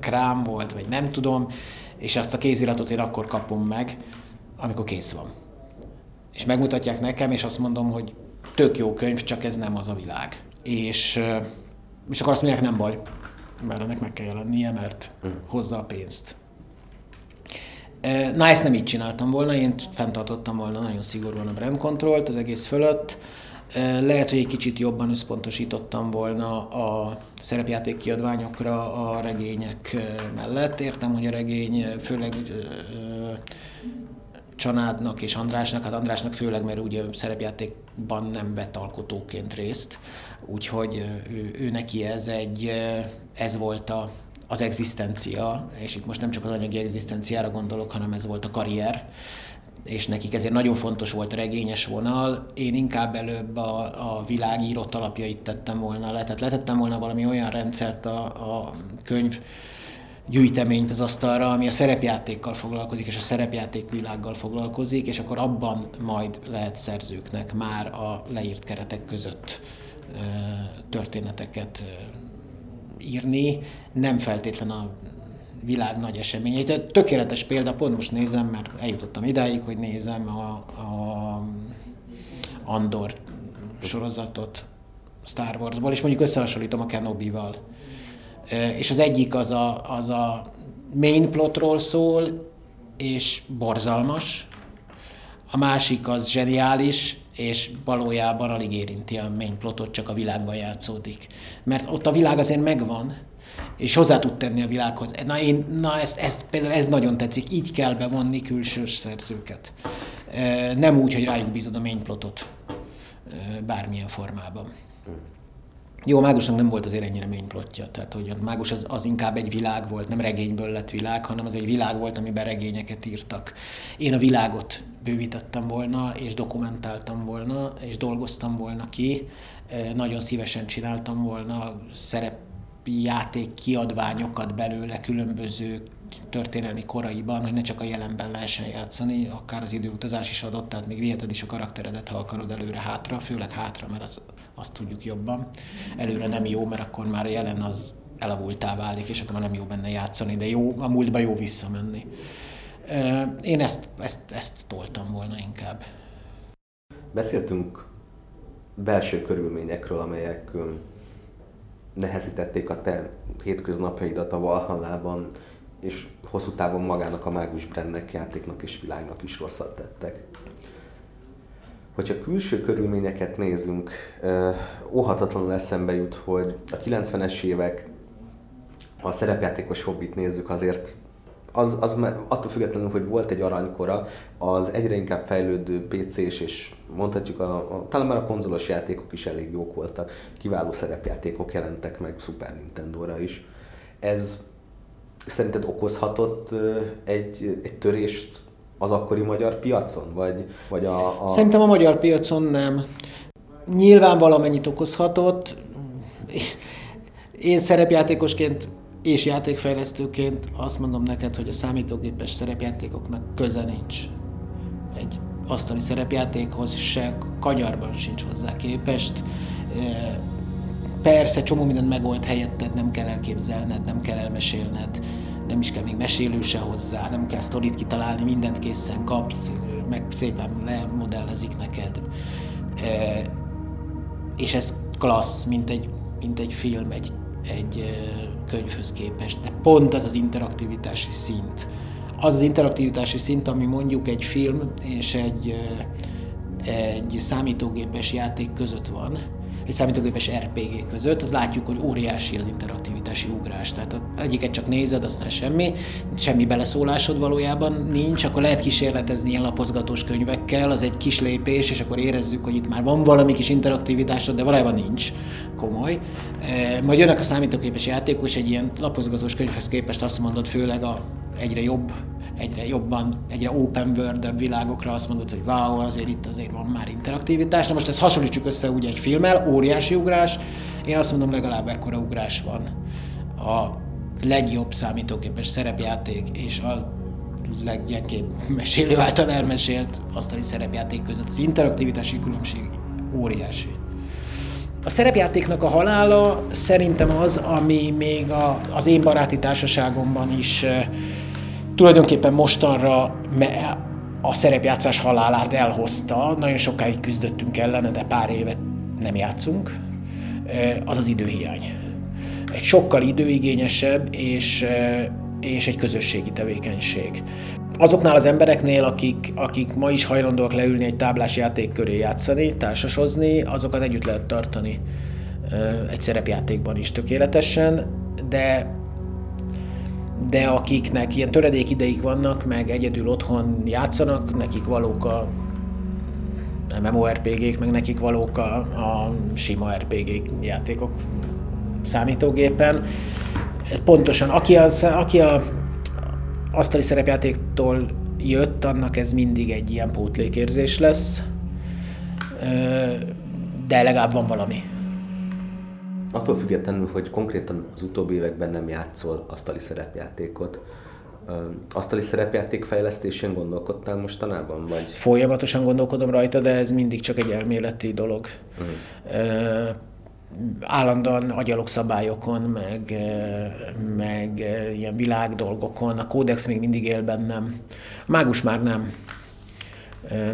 Krám volt, vagy nem tudom, és azt a kéziratot én akkor kapom meg, amikor kész van. És megmutatják nekem, és azt mondom, hogy tök jó könyv, csak ez nem az a világ. És, és akkor azt mondják, nem baj, mert ennek meg kell jelennie, mert hm. hozza a pénzt. Na ezt nem így csináltam volna, én fenntartottam volna nagyon szigorúan a brand controlt az egész fölött. Lehet, hogy egy kicsit jobban összpontosítottam volna a szerepjáték kiadványokra a regények mellett. Értem, hogy a regény főleg Csanádnak és Andrásnak, hát Andrásnak főleg, mert ugye szerepjátékban nem vett alkotóként részt, úgyhogy ő, ő neki ez egy, ez volt a, az egzisztencia, és itt most nem csak az anyagi egzisztenciára gondolok, hanem ez volt a karrier, és nekik ezért nagyon fontos volt a regényes vonal. Én inkább előbb a, a világ alapjait tettem volna le, tehát letettem volna valami olyan rendszert a, a könyv gyűjteményt az asztalra, ami a szerepjátékkal foglalkozik, és a szerepjáték világgal foglalkozik, és akkor abban majd lehet szerzőknek már a leírt keretek között történeteket írni, nem feltétlen a világ nagy eseményeit. Tökéletes példa, pont most nézem, mert eljutottam idáig, hogy nézem a, a Andor sorozatot Star Warsból, és mondjuk összehasonlítom a Kenobi-val. És az egyik az a, az a main plotról szól, és borzalmas, a másik az zseniális, és valójában alig érinti a main plotot, csak a világban játszódik. Mert ott a világ azért megvan, és hozzá tud tenni a világhoz. Na, én, na ezt, ezt, például ez nagyon tetszik, így kell bevonni külsős szerzőket. Nem úgy, hogy rájuk bízod a main plotot bármilyen formában. Jó, a mágusnak nem volt azért ennyire main plotja, tehát hogy a mágus az, az inkább egy világ volt, nem regényből lett világ, hanem az egy világ volt, amiben regényeket írtak. Én a világot bővítettem volna, és dokumentáltam volna, és dolgoztam volna ki. Nagyon szívesen csináltam volna szerepjáték kiadványokat belőle különböző történelmi koraiban, hogy ne csak a jelenben lehessen játszani, akár az időutazás is adott, tehát még viheted is a karakteredet, ha akarod előre-hátra, főleg hátra, mert az, azt tudjuk jobban. Előre nem jó, mert akkor már a jelen az elavultá válik, és akkor már nem jó benne játszani, de jó, a múltba jó visszamenni. Én ezt, ezt, ezt toltam volna inkább. Beszéltünk belső körülményekről, amelyek nehezítették a te hétköznapjaidat a Valhallában, és hosszú távon magának a mágus brandnek, játéknak és világnak is rosszat tettek. Hogyha külső körülményeket nézünk, óhatatlanul eszembe jut, hogy a 90-es évek, ha a szerepjátékos hobbit nézzük, azért az, az attól függetlenül, hogy volt egy aranykora, az egyre inkább fejlődő PC-s, és mondhatjuk, a, a, talán már a konzolos játékok is elég jók voltak, kiváló szerepjátékok jelentek meg Super Nintendo-ra is. Ez szerinted okozhatott egy, egy törést az akkori magyar piacon? Vagy, vagy a, a... Szerintem a magyar piacon nem. Nyilván valamennyit okozhatott. Én szerepjátékosként és játékfejlesztőként azt mondom neked, hogy a számítógépes szerepjátékoknak köze nincs egy asztali szerepjátékhoz, se kanyarban sincs hozzá képest. Persze, csomó mindent megold helyetted, nem kell elképzelned, nem kell elmesélned, nem is kell még mesélő hozzá, nem kell sztorit kitalálni, mindent készen kapsz, meg szépen lemodellezik neked. És ez klassz, mint egy, mint egy film, egy, egy könyvhöz képest. De pont ez az interaktivitási szint. Az az interaktivitási szint, ami mondjuk egy film és egy, egy számítógépes játék között van, egy számítógépes RPG között, az látjuk, hogy óriási az interaktivitási ugrás. Tehát egyiket csak nézed, aztán semmi, semmi beleszólásod valójában nincs, akkor lehet kísérletezni ilyen lapozgatós könyvekkel, az egy kis lépés, és akkor érezzük, hogy itt már van valami kis interaktivitásod, de valójában nincs komoly. E, majd jönnek a számítógépes játékos, egy ilyen lapozgatós könyvhez képest azt mondod, főleg a egyre jobb egyre jobban, egyre open world világokra azt mondod, hogy wow, azért itt azért van már interaktivitás. Na most ezt hasonlítsuk össze ugye egy filmmel, óriási ugrás, én azt mondom legalább ekkora ugrás van a legjobb számítógépes szerepjáték és a leggyengébb mesélő által elmesélt asztali szerepjáték között. Az interaktivitási különbség óriási. A szerepjátéknak a halála szerintem az, ami még a, az én baráti társaságomban is e, tulajdonképpen mostanra a szerepjátszás halálát elhozta. Nagyon sokáig küzdöttünk ellene, de pár évet nem játszunk. Az az időhiány. Egy sokkal időigényesebb és, és egy közösségi tevékenység azoknál az embereknél, akik, akik ma is hajlandóak leülni egy táblás játék köré játszani, társasozni, azokat együtt lehet tartani egy szerepjátékban is tökéletesen, de de akiknek ilyen töredék ideig vannak, meg egyedül otthon játszanak, nekik valók a MMORPG-k, meg nekik valók a, a sima RPG játékok számítógépen. Pontosan, aki a, aki a asztali szerepjátéktól jött, annak ez mindig egy ilyen pótlékérzés lesz, de legalább van valami. Attól függetlenül, hogy konkrétan az utóbbi években nem játszol asztali szerepjátékot, asztali szerepjáték fejlesztésén gondolkodtál mostanában? Vagy? Folyamatosan gondolkodom rajta, de ez mindig csak egy elméleti dolog. Uh-huh állandóan agyalok szabályokon, meg, meg ilyen világdolgokon. A kódex még mindig él bennem. A mágus már nem.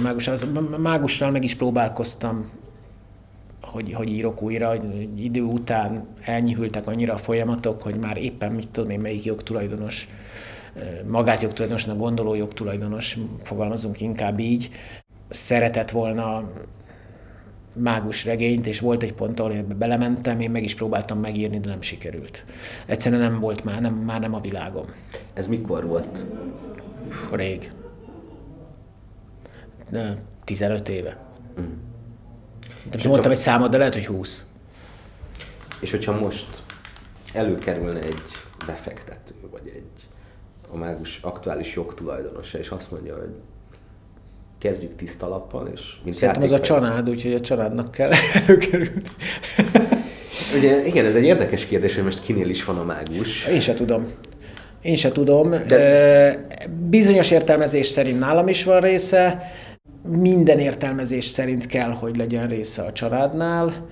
Mágus, az, mágussal meg is próbálkoztam, hogy, hogy írok újra, hogy idő után elnyihültek annyira a folyamatok, hogy már éppen mit tudom én, melyik jogtulajdonos, magát jogtulajdonosnak gondoló jogtulajdonos, fogalmazunk inkább így, szeretett volna mágus regényt, és volt egy pont, ahol ebbe belementem, én meg is próbáltam megírni, de nem sikerült. Egyszerűen nem volt már, nem, már nem a világom. Ez mikor volt? Rég. 15 éve. Mm. De mondtam hogyha... egy számot, de lehet, hogy 20. És hogyha most előkerülne egy befektető, vagy egy a mágus aktuális jogtulajdonosa, és azt mondja, hogy kezdjük tiszta lappal, és mint Szerintem ez a család, úgyhogy a családnak kell előkerülni. Ugye, igen, ez egy érdekes kérdés, hogy most kinél is van a mágus. Én se tudom. Én se tudom. De... Bizonyos értelmezés szerint nálam is van része, minden értelmezés szerint kell, hogy legyen része a családnál,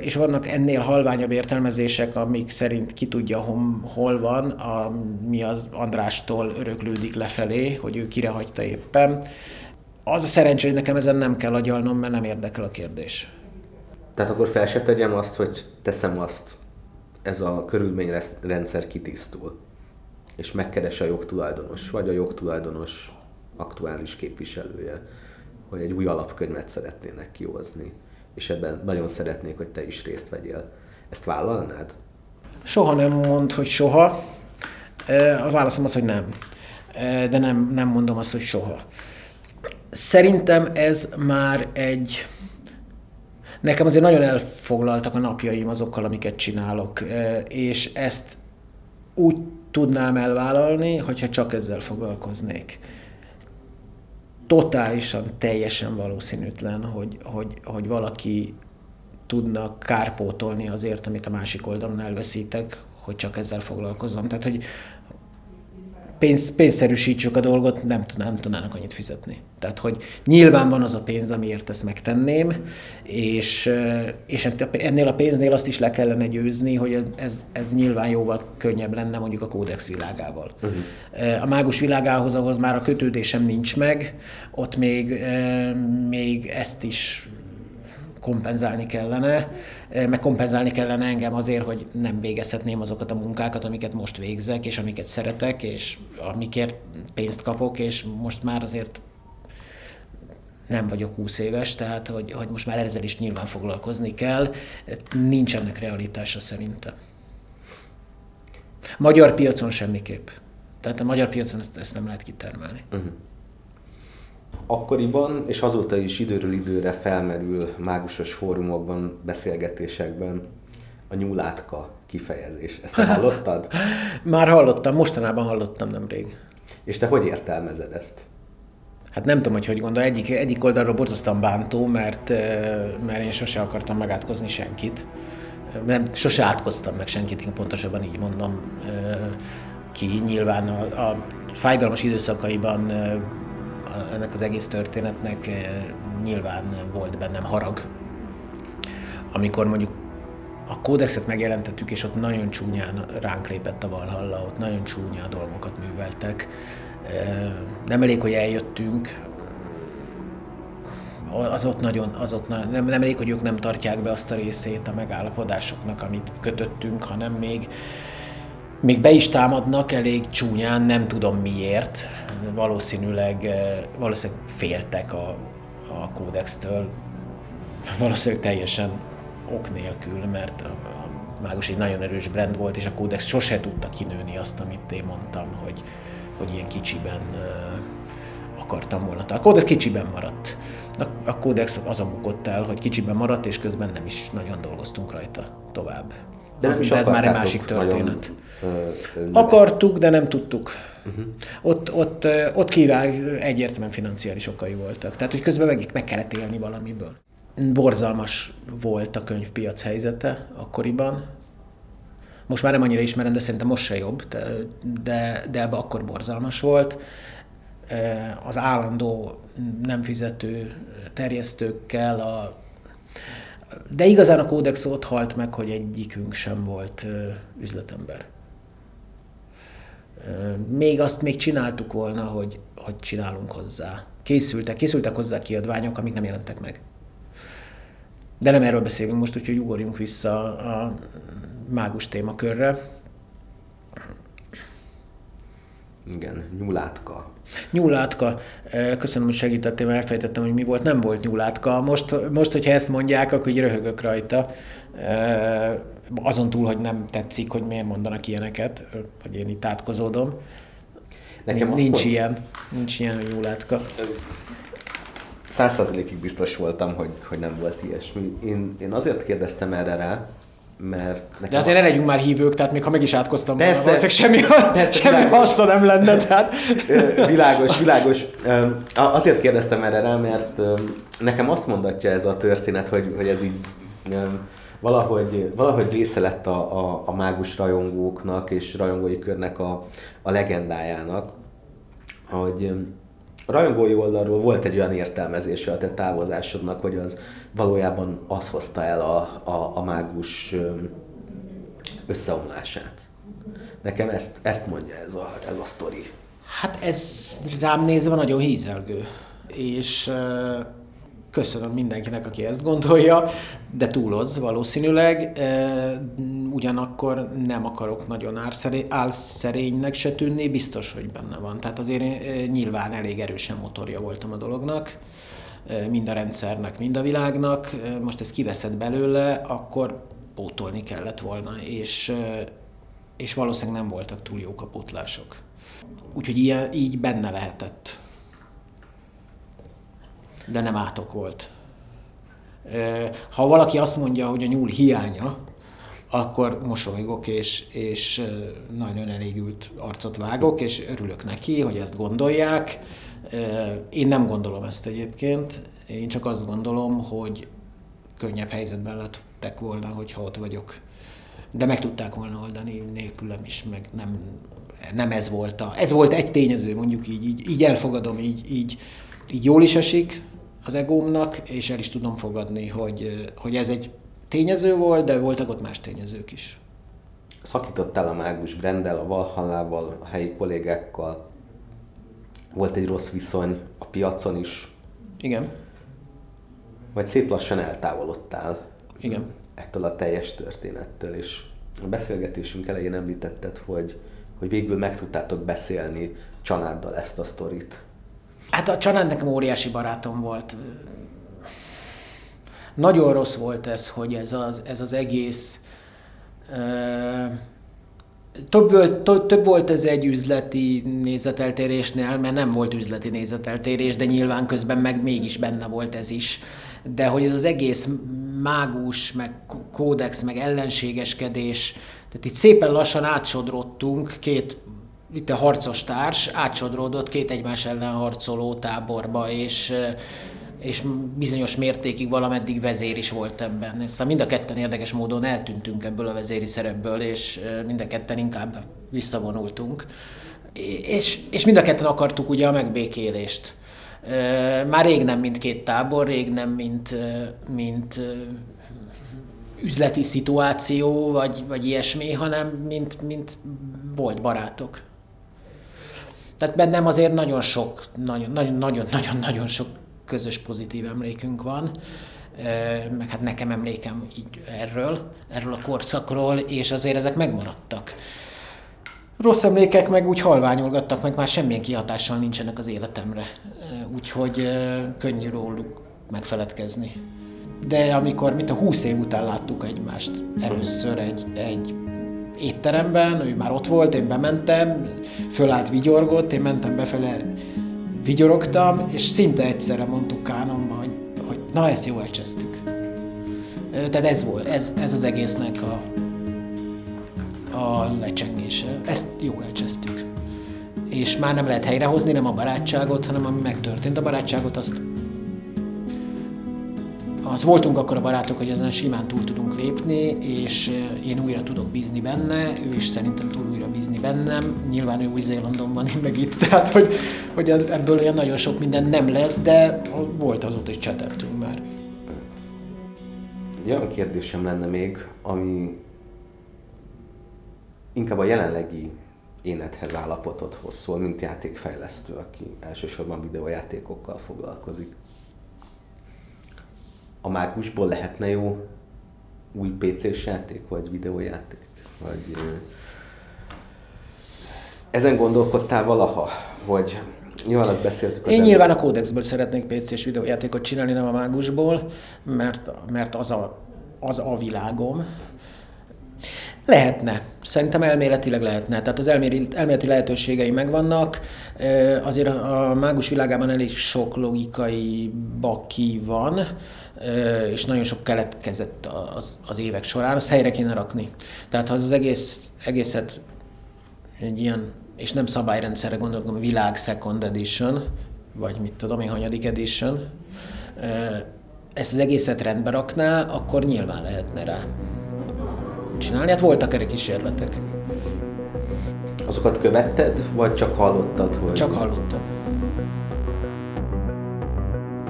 és vannak ennél halványabb értelmezések, amik szerint ki tudja, hol van, ami az Andrástól öröklődik lefelé, hogy ő kire hagyta éppen az a szerencsé, hogy nekem ezen nem kell agyalnom, mert nem érdekel a kérdés. Tehát akkor fel se tegyem azt, hogy teszem azt, ez a körülményrendszer kitisztul, és megkeres a jogtulajdonos, vagy a jogtulajdonos aktuális képviselője, hogy egy új alapkönyvet szeretnének kihozni, és ebben nagyon szeretnék, hogy te is részt vegyél. Ezt vállalnád? Soha nem mond, hogy soha. A válaszom az, hogy nem. De nem, nem mondom azt, hogy soha. Szerintem ez már egy... Nekem azért nagyon elfoglaltak a napjaim azokkal, amiket csinálok, és ezt úgy tudnám elvállalni, hogyha csak ezzel foglalkoznék. Totálisan, teljesen valószínűtlen, hogy, hogy, hogy valaki tudna kárpótolni azért, amit a másik oldalon elveszítek, hogy csak ezzel foglalkozom. Tehát, hogy pénz, pénzszerűsítsük a dolgot, nem, nem tudnának annyit fizetni. Tehát, hogy nyilván van az a pénz, amiért ezt megtenném, és, és ennél a pénznél azt is le kellene győzni, hogy ez, ez nyilván jóval könnyebb lenne mondjuk a kódex világával. Uh-huh. A mágus világához, ahhoz már a kötődésem nincs meg, ott még, még ezt is kompenzálni kellene, meg kompenzálni kellene engem azért, hogy nem végezhetném azokat a munkákat, amiket most végzek, és amiket szeretek, és amikért pénzt kapok, és most már azért nem vagyok 20 éves, tehát hogy, hogy most már ezzel is nyilván foglalkozni kell. Nincs ennek realitása szerintem. Magyar piacon semmiképp. Tehát a magyar piacon ezt, ezt nem lehet kitermelni. Uh-huh akkoriban, és azóta is időről időre felmerül mágusos fórumokban, beszélgetésekben a nyúlátka kifejezés. Ezt te hallottad? Már hallottam, mostanában hallottam nemrég. És te hogy értelmezed ezt? Hát nem tudom, hogy hogy gondol. Egyik, egyik oldalról borzasztóan bántó, mert, mert én sose akartam megátkozni senkit. Nem, sose átkoztam meg senkit, én pontosabban így mondom ki. Nyilván a, a fájdalmas időszakaiban ennek az egész történetnek nyilván volt bennem harag. Amikor mondjuk a kódexet megjelentettük, és ott nagyon csúnyán ránk lépett a Valhalla, ott nagyon csúnya dolgokat műveltek. Nem elég, hogy eljöttünk, az ott nagyon, az ott nem, nem elég, hogy ők nem tartják be azt a részét a megállapodásoknak, amit kötöttünk, hanem még, még be is támadnak elég csúnyán, nem tudom miért. Valószínűleg, valószínűleg féltek a, a kódextől, valószínűleg teljesen ok nélkül, mert a, a Mágus egy nagyon erős brand volt, és a Kódex sose tudta kinőni azt, amit én mondtam, hogy, hogy ilyen kicsiben uh, akartam volna. A Kódex kicsiben maradt. A, a Kódex azon bukott el, hogy kicsiben maradt, és közben nem is nagyon dolgoztunk rajta tovább. De, ez, de ez már egy másik történet. Nagyon, Akartuk, de nem tudtuk. Uh-huh. Ott, ott, ott kíván egyértelműen financiális okai voltak. Tehát, hogy közben meg, meg kellett élni valamiből borzalmas volt a könyvpiac helyzete akkoriban. Most már nem annyira ismerem, de szerintem most se jobb, de, de, de ebbe akkor borzalmas volt. Az állandó nem fizető terjesztőkkel, a, de igazán a kódex ott halt meg, hogy egyikünk sem volt üzletember. Még azt még csináltuk volna, hogy, hogy csinálunk hozzá. Készültek, készültek hozzá kiadványok, amik nem jelentek meg. De nem erről beszélünk most, úgyhogy ugorjunk vissza a mágus témakörre. Igen, nyulátka. Nyúlátka. Köszönöm, hogy segítettél, mert elfejtettem, hogy mi volt. Nem volt nyúlátka. Most, most hogyha ezt mondják, akkor így röhögök rajta. Azon túl, hogy nem tetszik, hogy miért mondanak ilyeneket, hogy én itt átkozódom. Nekem nincs, mond... ilyen, nincs ilyen, hogy nyúlátka százszerzelékig biztos voltam, hogy, hogy nem volt ilyesmi. Én, én azért kérdeztem erre rá, mert... Nekem De azért ne legyünk már hívők, tehát még ha meg is átkoztam persze, volna, semmi, persze, semmi haszna nem lenne, tehát... Világos, világos. Azért kérdeztem erre rá, mert nekem azt mondatja ez a történet, hogy, hogy ez így valahogy, valahogy része lett a, a, a mágus rajongóknak és rajongói körnek a, a legendájának, hogy a rajongói oldalról volt egy olyan értelmezése a te távozásodnak, hogy az valójában az hozta el a, a, a mágus összeomlását. Nekem ezt, ezt mondja ez a, ez a sztori. Hát ez rám nézve nagyon hízelgő. És köszönöm mindenkinek, aki ezt gondolja, de túloz valószínűleg. Ugyanakkor nem akarok nagyon álszerénynek se tűnni, biztos, hogy benne van. Tehát azért nyilván elég erősen motorja voltam a dolognak, mind a rendszernek, mind a világnak. Most ezt kiveszed belőle, akkor pótolni kellett volna, és, és valószínűleg nem voltak túl jók a pótlások. Úgyhogy ilyen, így benne lehetett de nem átok volt. Ha valaki azt mondja, hogy a nyúl hiánya, akkor mosolygok, és, és nagyon elégült arcot vágok, és örülök neki, hogy ezt gondolják. Én nem gondolom ezt egyébként, én csak azt gondolom, hogy könnyebb helyzetben lettek volna, hogyha ott vagyok. De meg tudták volna oldani nélkülem is, meg nem, nem ez volt a... Ez volt egy tényező, mondjuk így, így, így elfogadom, így, így, így jól is esik, az egómnak, és el is tudom fogadni, hogy, hogy ez egy tényező volt, de voltak ott más tényezők is. Szakítottál a Mágus Brendel, a Valhallával, a helyi kollégákkal. Volt egy rossz viszony a piacon is. Igen. Vagy szép lassan eltávolodtál. Igen. Ettől a teljes történettől, és a beszélgetésünk elején említetted, hogy, hogy végül meg tudtátok beszélni Csanáddal ezt a sztorit. Hát a Csanád nekem óriási barátom volt. Nagyon rossz volt ez, hogy ez az, ez az egész... több, volt, több volt ez egy üzleti nézeteltérésnél, mert nem volt üzleti nézeteltérés, de nyilván közben meg mégis benne volt ez is. De hogy ez az egész mágus, meg kódex, meg ellenségeskedés, tehát itt szépen lassan átsodrottunk két itt a harcos társ átsodródott két egymás ellen harcoló táborba, és és bizonyos mértékig valameddig vezér is volt ebben. Szóval mind a ketten érdekes módon eltűntünk ebből a vezéri szerepből, és mind a ketten inkább visszavonultunk. És, és mind a ketten akartuk ugye a megbékélést. Már rég nem mint két tábor, rég nem mint, mint üzleti szituáció, vagy, vagy ilyesmi, hanem mint, mint volt barátok. Tehát bennem azért nagyon sok, nagyon, nagyon, nagyon, nagyon, nagyon sok közös pozitív emlékünk van, meg hát nekem emlékem így erről, erről a korszakról, és azért ezek megmaradtak. Rossz emlékek meg úgy halványolgattak, meg már semmilyen kihatással nincsenek az életemre. Úgyhogy könnyű róluk megfeledkezni. De amikor, mint a 20 év után láttuk egymást először egy, egy étteremben, ő már ott volt, én bementem, fölállt, vigyorgott, én mentem befele, vigyorogtam, és szinte egyszerre mondtuk Kánonba, hogy, hogy na ezt jó elcsesztük. Tehát ez volt, ez, ez az egésznek a, a lecsengése. Ezt jó elcsesztük. És már nem lehet helyrehozni, nem a barátságot, hanem ami megtörtént. A barátságot azt az voltunk akkor a barátok, hogy ezen simán túl tudunk lépni, és én újra tudok bízni benne, ő is szerintem túl újra bízni bennem. Nyilván ő Új-Zélandon van, én meg itt, tehát hogy, hogy ebből olyan nagyon sok minden nem lesz, de volt azóta is cseteltünk már. Egy olyan kérdésem lenne még, ami inkább a jelenlegi énethez állapotodhoz szól, mint játékfejlesztő, aki elsősorban videójátékokkal foglalkozik a mágusból lehetne jó új PC-s játék, vagy videójáték? Vagy, ezen gondolkodtál valaha, hogy nyilván azt beszéltük az Én nyilván a kódexből szeretnék PC-s videójátékot csinálni, nem a mágusból, mert, mert az, a, az a világom. Lehetne. Szerintem elméletileg lehetne. Tehát az elméleti, lehetőségei megvannak. Azért a mágus világában elég sok logikai baki van és nagyon sok keletkezett az, az évek során, azt helyre kéne rakni. Tehát ha az, egész, egészet egy ilyen, és nem szabályrendszerre gondolok, a világ second edition, vagy mit tudom én, hanyadik edition, ezt az egészet rendbe rakná, akkor nyilván lehetne rá csinálni. Hát voltak erre kísérletek. Azokat követted, vagy csak hallottad? Hogy... Csak hallottam.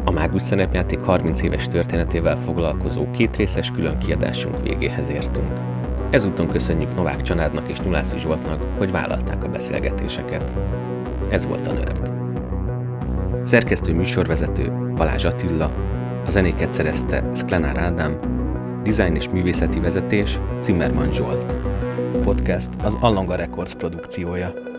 A Mágus szerepjáték 30 éves történetével foglalkozó két részes külön kiadásunk végéhez értünk. Ezúton köszönjük Novák Csanádnak és Nyulászi Zsoltnak, hogy vállalták a beszélgetéseket. Ez volt a Nerd. Szerkesztő műsorvezető Balázs Attila, a zenéket szerezte Sklenár Ádám, design és művészeti vezetés Zimmermann Zsolt. A podcast az Allanga Records produkciója.